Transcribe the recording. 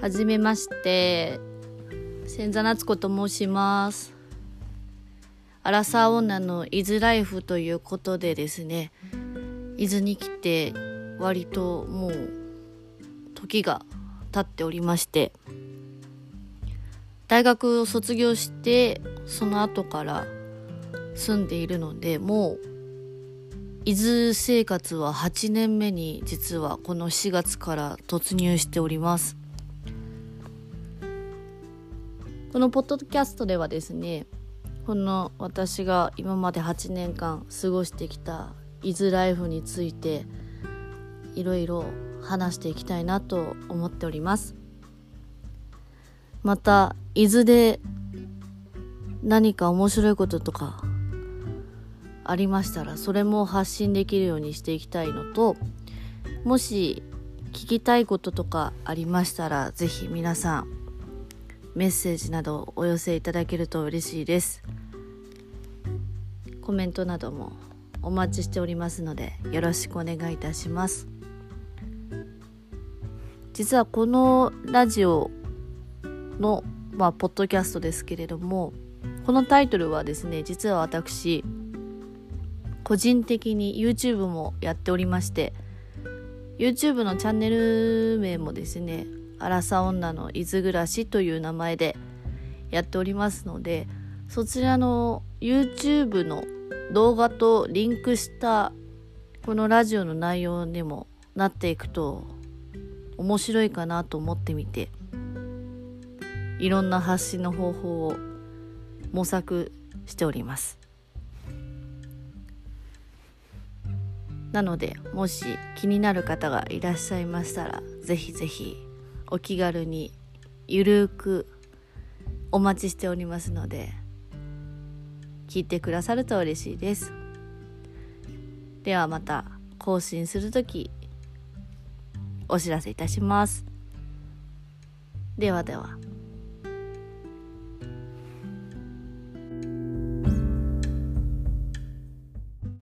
はじめまして千座夏子と申します。アラサー女の伊豆ライフということでですね伊豆に来て割ともう時が経っておりまして大学を卒業してその後から住んでいるのでもう伊豆生活は8年目に実はこの4月から突入しております。このポッドキャストではですねこの私が今まで8年間過ごしてきた伊豆ライフについていろいろ話していきたいなと思っております。また伊豆で何か面白いこととかありましたらそれも発信できるようにしていきたいのともし聞きたいこととかありましたら是非皆さんメッセージなどお寄せいただけると嬉しいです。コメントなどもお待ちしておりますのでよろしくお願いいたします。実はこのラジオのまあポッドキャストですけれどもこのタイトルはですね実は私個人的に YouTube もやっておりまして YouTube のチャンネル名もですね「アラサ女の伊豆暮らし」という名前でやっておりますのでそちらの YouTube の動画とリンクしたこのラジオの内容にもなっていくと面白いかなと思ってみていろんな発信の方法を模索しております。なのでもし気になる方がいらっしゃいましたらぜひぜひお気軽にゆるくお待ちしておりますので聞いてくださると嬉しいですではまた更新する時お知らせいたしますではでは。